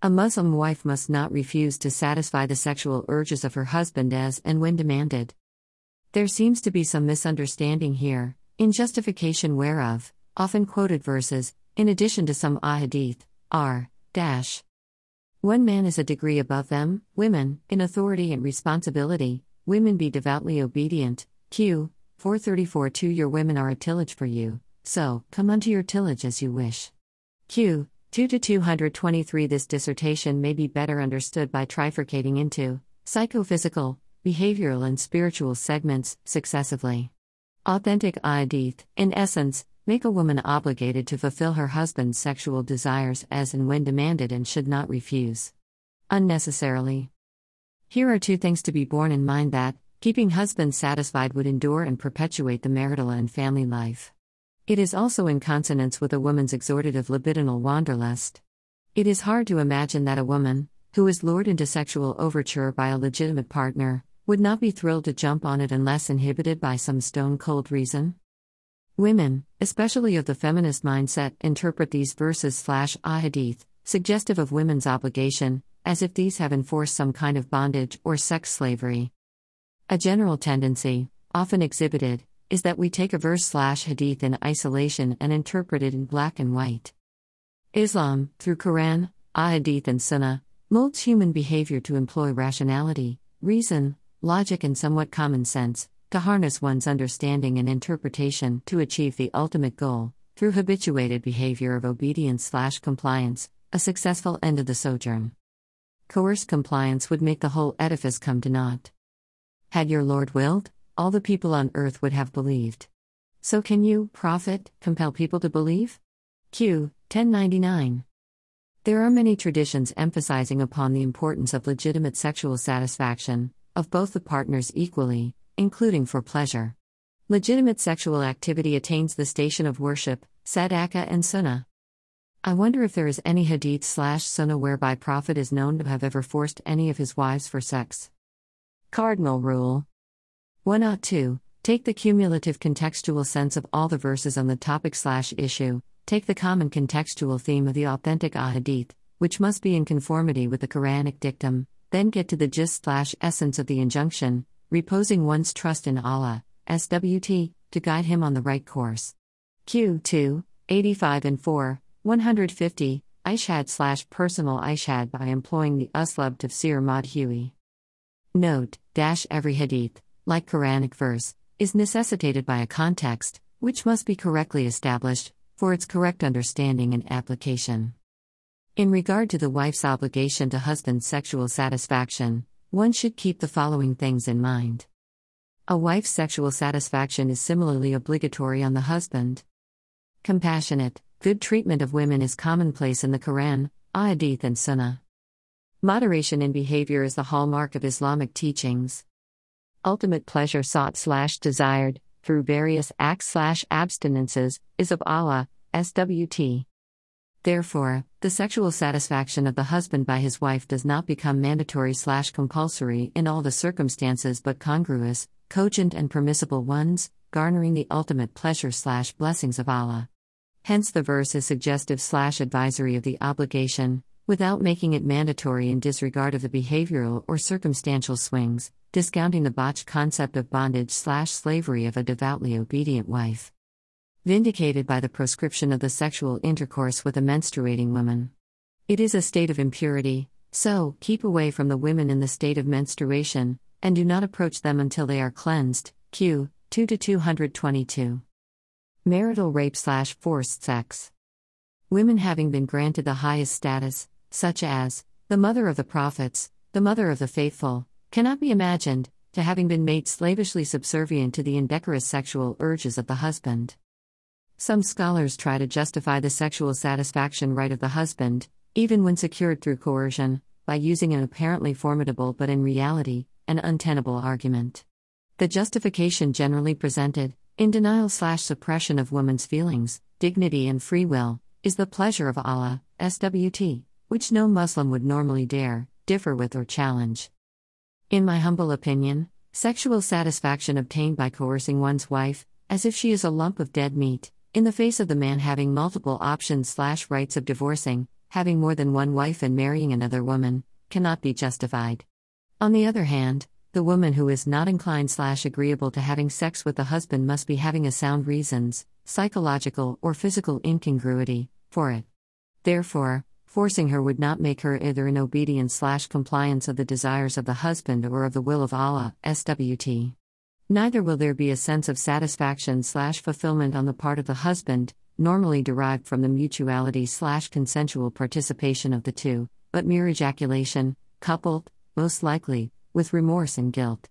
A Muslim wife must not refuse to satisfy the sexual urges of her husband as and when demanded. There seems to be some misunderstanding here, in justification whereof, often quoted verses, in addition to some ahadith, are dash. One man is a degree above them, women, in authority and responsibility, women be devoutly obedient. Q. 434 2 Your women are a tillage for you, so, come unto your tillage as you wish. Q. 2 to 223 This dissertation may be better understood by trifurcating into psychophysical, behavioral, and spiritual segments, successively. Authentic ahadith, in essence, make a woman obligated to fulfill her husband's sexual desires as and when demanded and should not refuse. Unnecessarily. Here are two things to be borne in mind that, keeping husbands satisfied would endure and perpetuate the marital and family life. It is also in consonance with a woman's exhortative libidinal wanderlust. It is hard to imagine that a woman, who is lured into sexual overture by a legitimate partner, would not be thrilled to jump on it unless inhibited by some stone cold reason. Women, especially of the feminist mindset, interpret these verses slash ahadith, suggestive of women's obligation, as if these have enforced some kind of bondage or sex slavery. A general tendency, often exhibited, is that we take a verse slash hadith in isolation and interpret it in black and white. Islam, through Quran, ahadith, and Sunnah, molds human behavior to employ rationality, reason, logic, and somewhat common sense, to harness one's understanding and interpretation to achieve the ultimate goal, through habituated behavior of obedience slash compliance, a successful end of the sojourn. Coerced compliance would make the whole edifice come to naught. Had your Lord willed, all the people on earth would have believed. So can you, Prophet, compel people to believe? Q. 1099. There are many traditions emphasizing upon the importance of legitimate sexual satisfaction, of both the partners equally, including for pleasure. Legitimate sexual activity attains the station of worship, sadaqah and sunnah. I wonder if there is any hadith slash sunnah whereby Prophet is known to have ever forced any of his wives for sex. Cardinal Rule 102. Take the cumulative contextual sense of all the verses on the topic slash issue, take the common contextual theme of the authentic ahadith, which must be in conformity with the Quranic dictum, then get to the gist slash essence of the injunction, reposing one's trust in Allah, SWT, to guide him on the right course. Q 2, 85 and 4, 150, Ijtihad slash personal Ijtihad by employing the Uslub Tafsir Madhui. Note, dash every hadith, like Quranic verse, is necessitated by a context, which must be correctly established, for its correct understanding and application. In regard to the wife's obligation to husband's sexual satisfaction, one should keep the following things in mind. A wife's sexual satisfaction is similarly obligatory on the husband. Compassionate, good treatment of women is commonplace in the Quran, Ahadith, and Sunnah. Moderation in behavior is the hallmark of Islamic teachings. Ultimate pleasure sought slash desired, through various acts slash abstinences, is of Allah, SWT. Therefore, the sexual satisfaction of the husband by his wife does not become mandatory slash compulsory in all the circumstances but congruous, cogent, and permissible ones, garnering the ultimate pleasure slash blessings of Allah. Hence, the verse is suggestive slash advisory of the obligation, without making it mandatory in disregard of the behavioral or circumstantial swings, discounting the botched concept of bondage slash slavery of a devoutly obedient wife vindicated by the proscription of the sexual intercourse with a menstruating woman. It is a state of impurity, so keep away from the women in the state of menstruation, and do not approach them until they are cleansed. Q. 2 to 222. Marital rape slash forced sex. Women having been granted the highest status, such as the mother of the prophets, the mother of the faithful, cannot be imagined to having been made slavishly subservient to the indecorous sexual urges of the husband. Some scholars try to justify the sexual satisfaction right of the husband, even when secured through coercion, by using an apparently formidable but in reality, an untenable argument. The justification generally presented, in denial slash suppression of woman's feelings, dignity, and free will, is the pleasure of Allah, SWT, which no Muslim would normally dare, differ with, or challenge. In my humble opinion, sexual satisfaction obtained by coercing one's wife, as if she is a lump of dead meat, in the face of the man having multiple options slash rights of divorcing, having more than one wife and marrying another woman, cannot be justified. On the other hand, the woman who is not inclined slash agreeable to having sex with the husband must be having a sound reasons, psychological or physical incongruity, for it. Therefore, forcing her would not make her either in obedience slash compliance of the desires of the husband or of the will of Allah, SWT. Neither will there be a sense of satisfaction slash fulfillment on the part of the husband, normally derived from the mutuality slash consensual participation of the two, but mere ejaculation, coupled, most likely, with remorse and guilt.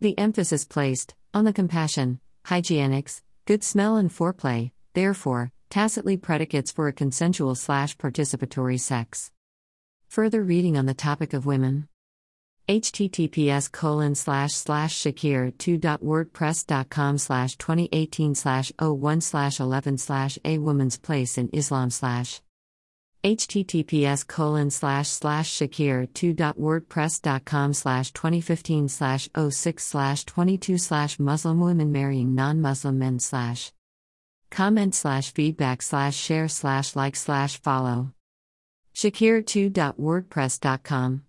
The emphasis placed on the compassion, hygienics, good smell, and foreplay, therefore, tacitly predicates for a consensual slash participatory sex. Further reading on the topic of women. Https colon slash slash shakir 2.wordpress.com slash 2018 slash 01 slash 11 slash a woman's place in islam slash. Https colon slash slash shakir 2.wordpress.com slash 2015 slash 06 slash 22 slash muslim women marrying non-muslim men slash comment slash feedback slash share slash like slash follow. Shakir2.wordpress.com